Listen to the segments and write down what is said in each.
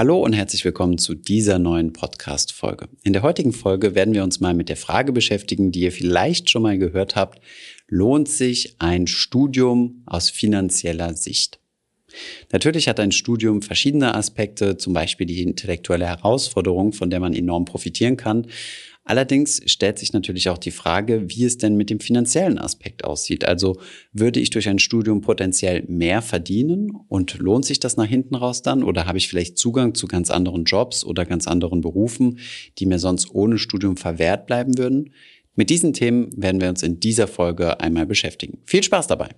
Hallo und herzlich willkommen zu dieser neuen Podcast-Folge. In der heutigen Folge werden wir uns mal mit der Frage beschäftigen, die ihr vielleicht schon mal gehört habt. Lohnt sich ein Studium aus finanzieller Sicht? Natürlich hat ein Studium verschiedene Aspekte, zum Beispiel die intellektuelle Herausforderung, von der man enorm profitieren kann. Allerdings stellt sich natürlich auch die Frage, wie es denn mit dem finanziellen Aspekt aussieht. Also würde ich durch ein Studium potenziell mehr verdienen und lohnt sich das nach hinten raus dann? Oder habe ich vielleicht Zugang zu ganz anderen Jobs oder ganz anderen Berufen, die mir sonst ohne Studium verwehrt bleiben würden? Mit diesen Themen werden wir uns in dieser Folge einmal beschäftigen. Viel Spaß dabei!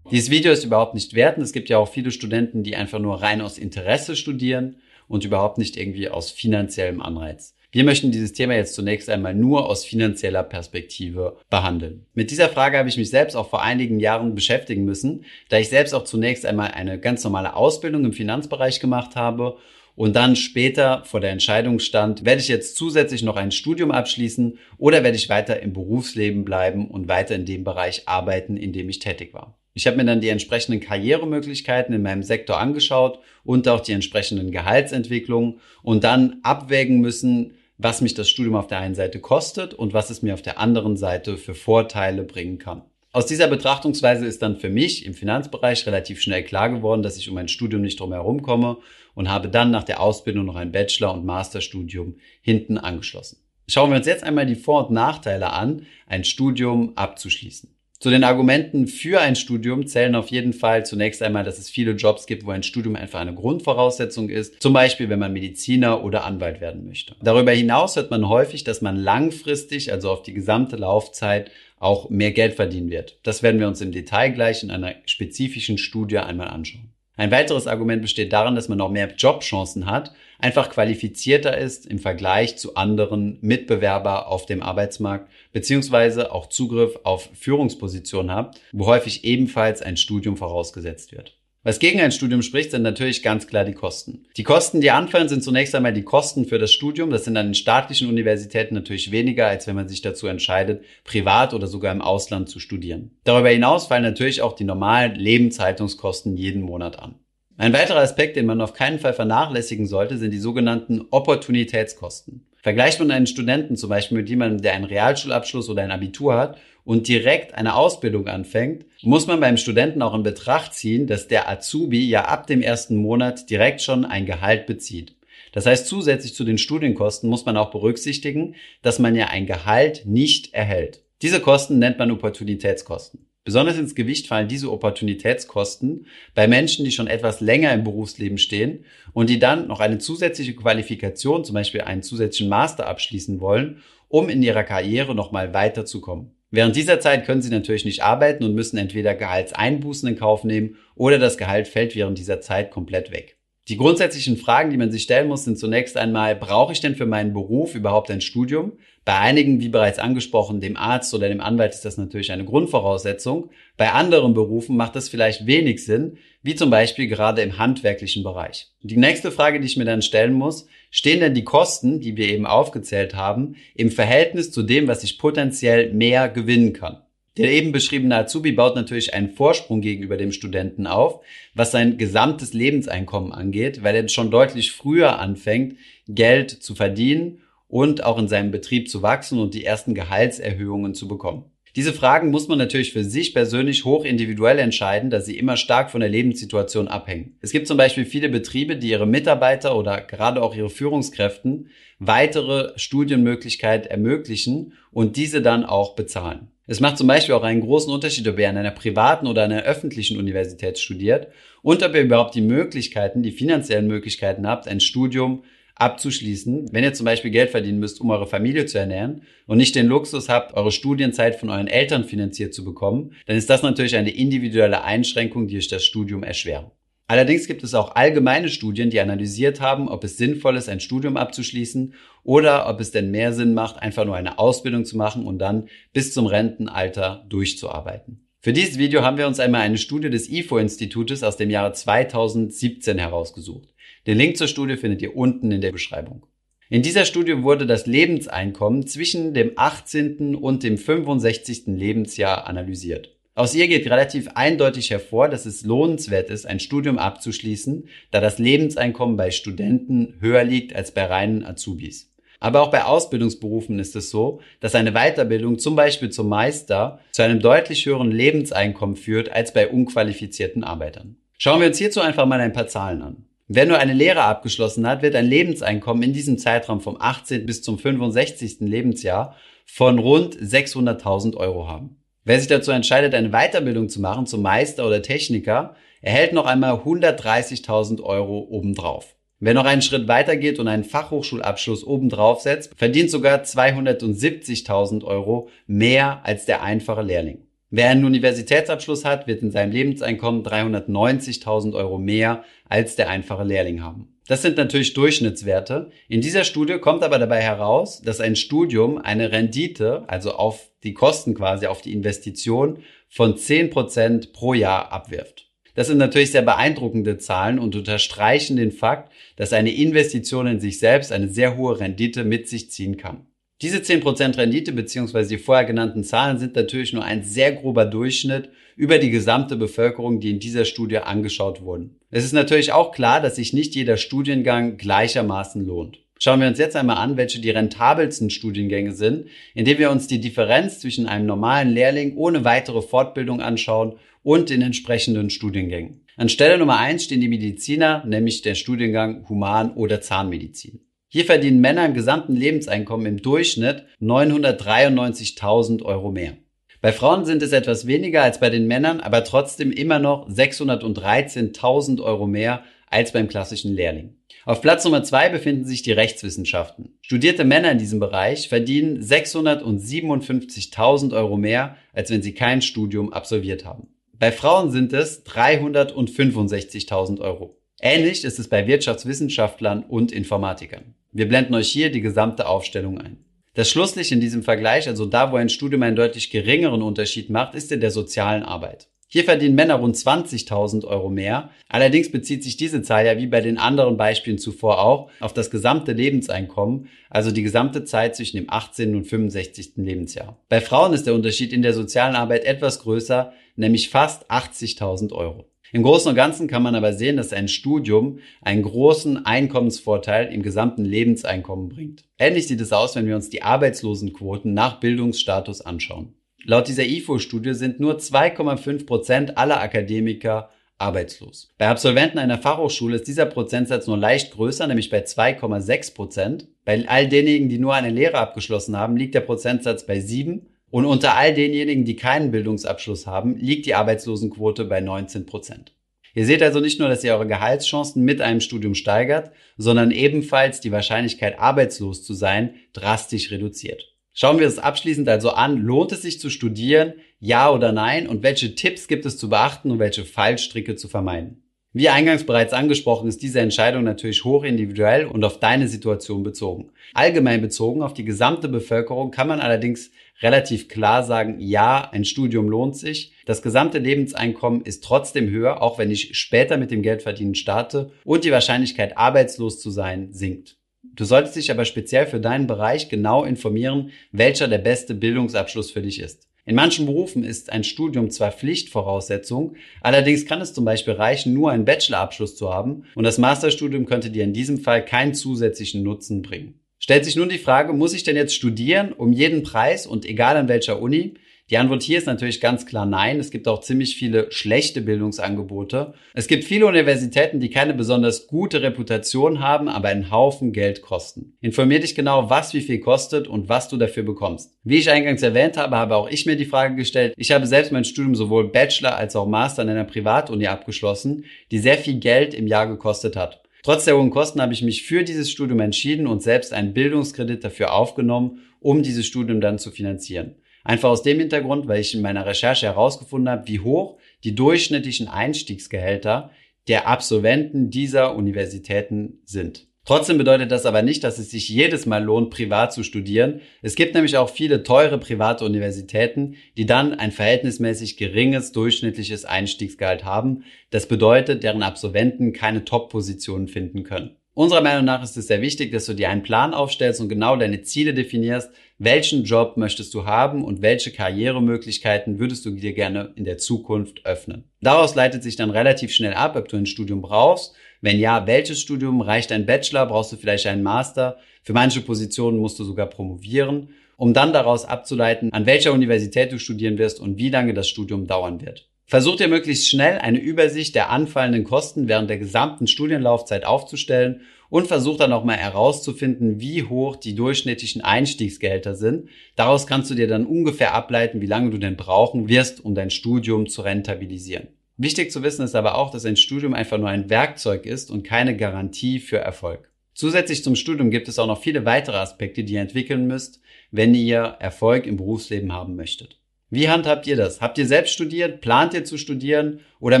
Dieses Video ist überhaupt nicht wertend. Es gibt ja auch viele Studenten, die einfach nur rein aus Interesse studieren und überhaupt nicht irgendwie aus finanziellem Anreiz. Wir möchten dieses Thema jetzt zunächst einmal nur aus finanzieller Perspektive behandeln. Mit dieser Frage habe ich mich selbst auch vor einigen Jahren beschäftigen müssen, da ich selbst auch zunächst einmal eine ganz normale Ausbildung im Finanzbereich gemacht habe und dann später vor der Entscheidung stand, werde ich jetzt zusätzlich noch ein Studium abschließen oder werde ich weiter im Berufsleben bleiben und weiter in dem Bereich arbeiten, in dem ich tätig war. Ich habe mir dann die entsprechenden Karrieremöglichkeiten in meinem Sektor angeschaut und auch die entsprechenden Gehaltsentwicklungen und dann abwägen müssen, was mich das Studium auf der einen Seite kostet und was es mir auf der anderen Seite für Vorteile bringen kann. Aus dieser Betrachtungsweise ist dann für mich im Finanzbereich relativ schnell klar geworden, dass ich um ein Studium nicht drum herum komme und habe dann nach der Ausbildung noch ein Bachelor- und Masterstudium hinten angeschlossen. Schauen wir uns jetzt einmal die Vor- und Nachteile an, ein Studium abzuschließen. Zu den Argumenten für ein Studium zählen auf jeden Fall zunächst einmal, dass es viele Jobs gibt, wo ein Studium einfach eine Grundvoraussetzung ist. Zum Beispiel, wenn man Mediziner oder Anwalt werden möchte. Darüber hinaus hört man häufig, dass man langfristig, also auf die gesamte Laufzeit, auch mehr Geld verdienen wird. Das werden wir uns im Detail gleich in einer spezifischen Studie einmal anschauen. Ein weiteres Argument besteht darin, dass man noch mehr Jobchancen hat, einfach qualifizierter ist im Vergleich zu anderen Mitbewerber auf dem Arbeitsmarkt, beziehungsweise auch Zugriff auf Führungspositionen hat, wo häufig ebenfalls ein Studium vorausgesetzt wird. Was gegen ein Studium spricht, sind natürlich ganz klar die Kosten. Die Kosten, die anfallen, sind zunächst einmal die Kosten für das Studium. Das sind an den staatlichen Universitäten natürlich weniger, als wenn man sich dazu entscheidet, privat oder sogar im Ausland zu studieren. Darüber hinaus fallen natürlich auch die normalen Lebenshaltungskosten jeden Monat an. Ein weiterer Aspekt, den man auf keinen Fall vernachlässigen sollte, sind die sogenannten Opportunitätskosten. Vergleicht man einen Studenten zum Beispiel mit jemandem, der einen Realschulabschluss oder ein Abitur hat und direkt eine Ausbildung anfängt, muss man beim Studenten auch in Betracht ziehen, dass der Azubi ja ab dem ersten Monat direkt schon ein Gehalt bezieht. Das heißt, zusätzlich zu den Studienkosten muss man auch berücksichtigen, dass man ja ein Gehalt nicht erhält. Diese Kosten nennt man Opportunitätskosten. Besonders ins Gewicht fallen diese Opportunitätskosten bei Menschen, die schon etwas länger im Berufsleben stehen und die dann noch eine zusätzliche Qualifikation, zum Beispiel einen zusätzlichen Master abschließen wollen, um in ihrer Karriere nochmal weiterzukommen. Während dieser Zeit können sie natürlich nicht arbeiten und müssen entweder Gehaltseinbußen in Kauf nehmen oder das Gehalt fällt während dieser Zeit komplett weg. Die grundsätzlichen Fragen, die man sich stellen muss, sind zunächst einmal, brauche ich denn für meinen Beruf überhaupt ein Studium? Bei einigen, wie bereits angesprochen, dem Arzt oder dem Anwalt ist das natürlich eine Grundvoraussetzung. Bei anderen Berufen macht das vielleicht wenig Sinn, wie zum Beispiel gerade im handwerklichen Bereich. Die nächste Frage, die ich mir dann stellen muss, stehen denn die Kosten, die wir eben aufgezählt haben, im Verhältnis zu dem, was ich potenziell mehr gewinnen kann? Der eben beschriebene Azubi baut natürlich einen Vorsprung gegenüber dem Studenten auf, was sein gesamtes Lebenseinkommen angeht, weil er schon deutlich früher anfängt, Geld zu verdienen und auch in seinem Betrieb zu wachsen und die ersten Gehaltserhöhungen zu bekommen. Diese Fragen muss man natürlich für sich persönlich hoch individuell entscheiden, da sie immer stark von der Lebenssituation abhängen. Es gibt zum Beispiel viele Betriebe, die ihre Mitarbeiter oder gerade auch ihre Führungskräften weitere Studienmöglichkeiten ermöglichen und diese dann auch bezahlen. Es macht zum Beispiel auch einen großen Unterschied, ob ihr an einer privaten oder einer öffentlichen Universität studiert und ob ihr überhaupt die Möglichkeiten, die finanziellen Möglichkeiten habt, ein Studium abzuschließen. Wenn ihr zum Beispiel Geld verdienen müsst, um eure Familie zu ernähren und nicht den Luxus habt, eure Studienzeit von euren Eltern finanziert zu bekommen, dann ist das natürlich eine individuelle Einschränkung, die euch das Studium erschweren. Allerdings gibt es auch allgemeine Studien, die analysiert haben, ob es sinnvoll ist, ein Studium abzuschließen oder ob es denn mehr Sinn macht, einfach nur eine Ausbildung zu machen und dann bis zum Rentenalter durchzuarbeiten. Für dieses Video haben wir uns einmal eine Studie des IFO-Institutes aus dem Jahre 2017 herausgesucht. Den Link zur Studie findet ihr unten in der Beschreibung. In dieser Studie wurde das Lebenseinkommen zwischen dem 18. und dem 65. Lebensjahr analysiert. Aus ihr geht relativ eindeutig hervor, dass es lohnenswert ist, ein Studium abzuschließen, da das Lebenseinkommen bei Studenten höher liegt als bei reinen Azubis. Aber auch bei Ausbildungsberufen ist es so, dass eine Weiterbildung zum Beispiel zum Meister zu einem deutlich höheren Lebenseinkommen führt als bei unqualifizierten Arbeitern. Schauen wir uns hierzu einfach mal ein paar Zahlen an. Wer nur eine Lehre abgeschlossen hat, wird ein Lebenseinkommen in diesem Zeitraum vom 18. bis zum 65. Lebensjahr von rund 600.000 Euro haben. Wer sich dazu entscheidet, eine Weiterbildung zu machen zum Meister oder Techniker, erhält noch einmal 130.000 Euro obendrauf. Wer noch einen Schritt weiter geht und einen Fachhochschulabschluss obendrauf setzt, verdient sogar 270.000 Euro mehr als der einfache Lehrling. Wer einen Universitätsabschluss hat, wird in seinem Lebenseinkommen 390.000 Euro mehr als der einfache Lehrling haben. Das sind natürlich Durchschnittswerte. In dieser Studie kommt aber dabei heraus, dass ein Studium eine Rendite, also auf die Kosten quasi, auf die Investition von 10% pro Jahr abwirft. Das sind natürlich sehr beeindruckende Zahlen und unterstreichen den Fakt, dass eine Investition in sich selbst eine sehr hohe Rendite mit sich ziehen kann. Diese 10% Rendite bzw. die vorher genannten Zahlen sind natürlich nur ein sehr grober Durchschnitt über die gesamte Bevölkerung, die in dieser Studie angeschaut wurden. Es ist natürlich auch klar, dass sich nicht jeder Studiengang gleichermaßen lohnt. Schauen wir uns jetzt einmal an, welche die rentabelsten Studiengänge sind, indem wir uns die Differenz zwischen einem normalen Lehrling ohne weitere Fortbildung anschauen und den entsprechenden Studiengängen. An Stelle Nummer eins stehen die Mediziner, nämlich der Studiengang Human- oder Zahnmedizin. Hier verdienen Männer im gesamten Lebenseinkommen im Durchschnitt 993.000 Euro mehr. Bei Frauen sind es etwas weniger als bei den Männern, aber trotzdem immer noch 613.000 Euro mehr als beim klassischen Lehrling. Auf Platz Nummer zwei befinden sich die Rechtswissenschaften. Studierte Männer in diesem Bereich verdienen 657.000 Euro mehr, als wenn sie kein Studium absolviert haben. Bei Frauen sind es 365.000 Euro. Ähnlich ist es bei Wirtschaftswissenschaftlern und Informatikern. Wir blenden euch hier die gesamte Aufstellung ein. Das Schlusslich in diesem Vergleich, also da, wo ein Studium einen deutlich geringeren Unterschied macht, ist in der sozialen Arbeit. Hier verdienen Männer rund 20.000 Euro mehr. Allerdings bezieht sich diese Zahl ja wie bei den anderen Beispielen zuvor auch auf das gesamte Lebenseinkommen, also die gesamte Zeit zwischen dem 18. und 65. Lebensjahr. Bei Frauen ist der Unterschied in der sozialen Arbeit etwas größer, nämlich fast 80.000 Euro. Im Großen und Ganzen kann man aber sehen, dass ein Studium einen großen Einkommensvorteil im gesamten Lebenseinkommen bringt. Ähnlich sieht es aus, wenn wir uns die Arbeitslosenquoten nach Bildungsstatus anschauen. Laut dieser IFO-Studie sind nur 2,5 Prozent aller Akademiker arbeitslos. Bei Absolventen einer Fachhochschule ist dieser Prozentsatz nur leicht größer, nämlich bei 2,6 Prozent. Bei all denjenigen, die nur eine Lehre abgeschlossen haben, liegt der Prozentsatz bei 7 und unter all denjenigen, die keinen Bildungsabschluss haben, liegt die Arbeitslosenquote bei 19 Prozent. Ihr seht also nicht nur, dass ihr eure Gehaltschancen mit einem Studium steigert, sondern ebenfalls die Wahrscheinlichkeit, arbeitslos zu sein, drastisch reduziert. Schauen wir es abschließend also an, lohnt es sich zu studieren, ja oder nein, und welche Tipps gibt es zu beachten und welche Fallstricke zu vermeiden? Wie eingangs bereits angesprochen, ist diese Entscheidung natürlich hoch individuell und auf deine Situation bezogen. Allgemein bezogen auf die gesamte Bevölkerung kann man allerdings relativ klar sagen, ja, ein Studium lohnt sich. Das gesamte Lebenseinkommen ist trotzdem höher, auch wenn ich später mit dem Geldverdienen starte und die Wahrscheinlichkeit, arbeitslos zu sein, sinkt. Du solltest dich aber speziell für deinen Bereich genau informieren, welcher der beste Bildungsabschluss für dich ist. In manchen Berufen ist ein Studium zwar Pflichtvoraussetzung, allerdings kann es zum Beispiel reichen, nur einen Bachelorabschluss zu haben und das Masterstudium könnte dir in diesem Fall keinen zusätzlichen Nutzen bringen. Stellt sich nun die Frage, muss ich denn jetzt studieren um jeden Preis und egal an welcher Uni? Die Antwort hier ist natürlich ganz klar nein. Es gibt auch ziemlich viele schlechte Bildungsangebote. Es gibt viele Universitäten, die keine besonders gute Reputation haben, aber einen Haufen Geld kosten. Informier dich genau, was wie viel kostet und was du dafür bekommst. Wie ich eingangs erwähnt habe, habe auch ich mir die Frage gestellt. Ich habe selbst mein Studium sowohl Bachelor als auch Master in einer Privatuni abgeschlossen, die sehr viel Geld im Jahr gekostet hat. Trotz der hohen Kosten habe ich mich für dieses Studium entschieden und selbst einen Bildungskredit dafür aufgenommen, um dieses Studium dann zu finanzieren. Einfach aus dem Hintergrund, weil ich in meiner Recherche herausgefunden habe, wie hoch die durchschnittlichen Einstiegsgehälter der Absolventen dieser Universitäten sind. Trotzdem bedeutet das aber nicht, dass es sich jedes Mal lohnt, privat zu studieren. Es gibt nämlich auch viele teure private Universitäten, die dann ein verhältnismäßig geringes durchschnittliches Einstiegsgehalt haben. Das bedeutet, deren Absolventen keine Top-Positionen finden können. Unserer Meinung nach ist es sehr wichtig, dass du dir einen Plan aufstellst und genau deine Ziele definierst, welchen Job möchtest du haben und welche Karrieremöglichkeiten würdest du dir gerne in der Zukunft öffnen. Daraus leitet sich dann relativ schnell ab, ob du ein Studium brauchst. Wenn ja, welches Studium? Reicht ein Bachelor? Brauchst du vielleicht einen Master? Für manche Positionen musst du sogar promovieren, um dann daraus abzuleiten, an welcher Universität du studieren wirst und wie lange das Studium dauern wird. Versuch dir möglichst schnell eine Übersicht der anfallenden Kosten während der gesamten Studienlaufzeit aufzustellen und versuch dann auch mal herauszufinden, wie hoch die durchschnittlichen Einstiegsgehälter sind. Daraus kannst du dir dann ungefähr ableiten, wie lange du denn brauchen wirst, um dein Studium zu rentabilisieren. Wichtig zu wissen ist aber auch, dass ein Studium einfach nur ein Werkzeug ist und keine Garantie für Erfolg. Zusätzlich zum Studium gibt es auch noch viele weitere Aspekte, die ihr entwickeln müsst, wenn ihr Erfolg im Berufsleben haben möchtet. Wie handhabt ihr das? Habt ihr selbst studiert? Plant ihr zu studieren? Oder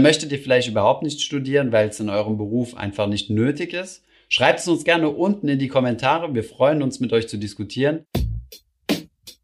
möchtet ihr vielleicht überhaupt nicht studieren, weil es in eurem Beruf einfach nicht nötig ist? Schreibt es uns gerne unten in die Kommentare. Wir freuen uns, mit euch zu diskutieren.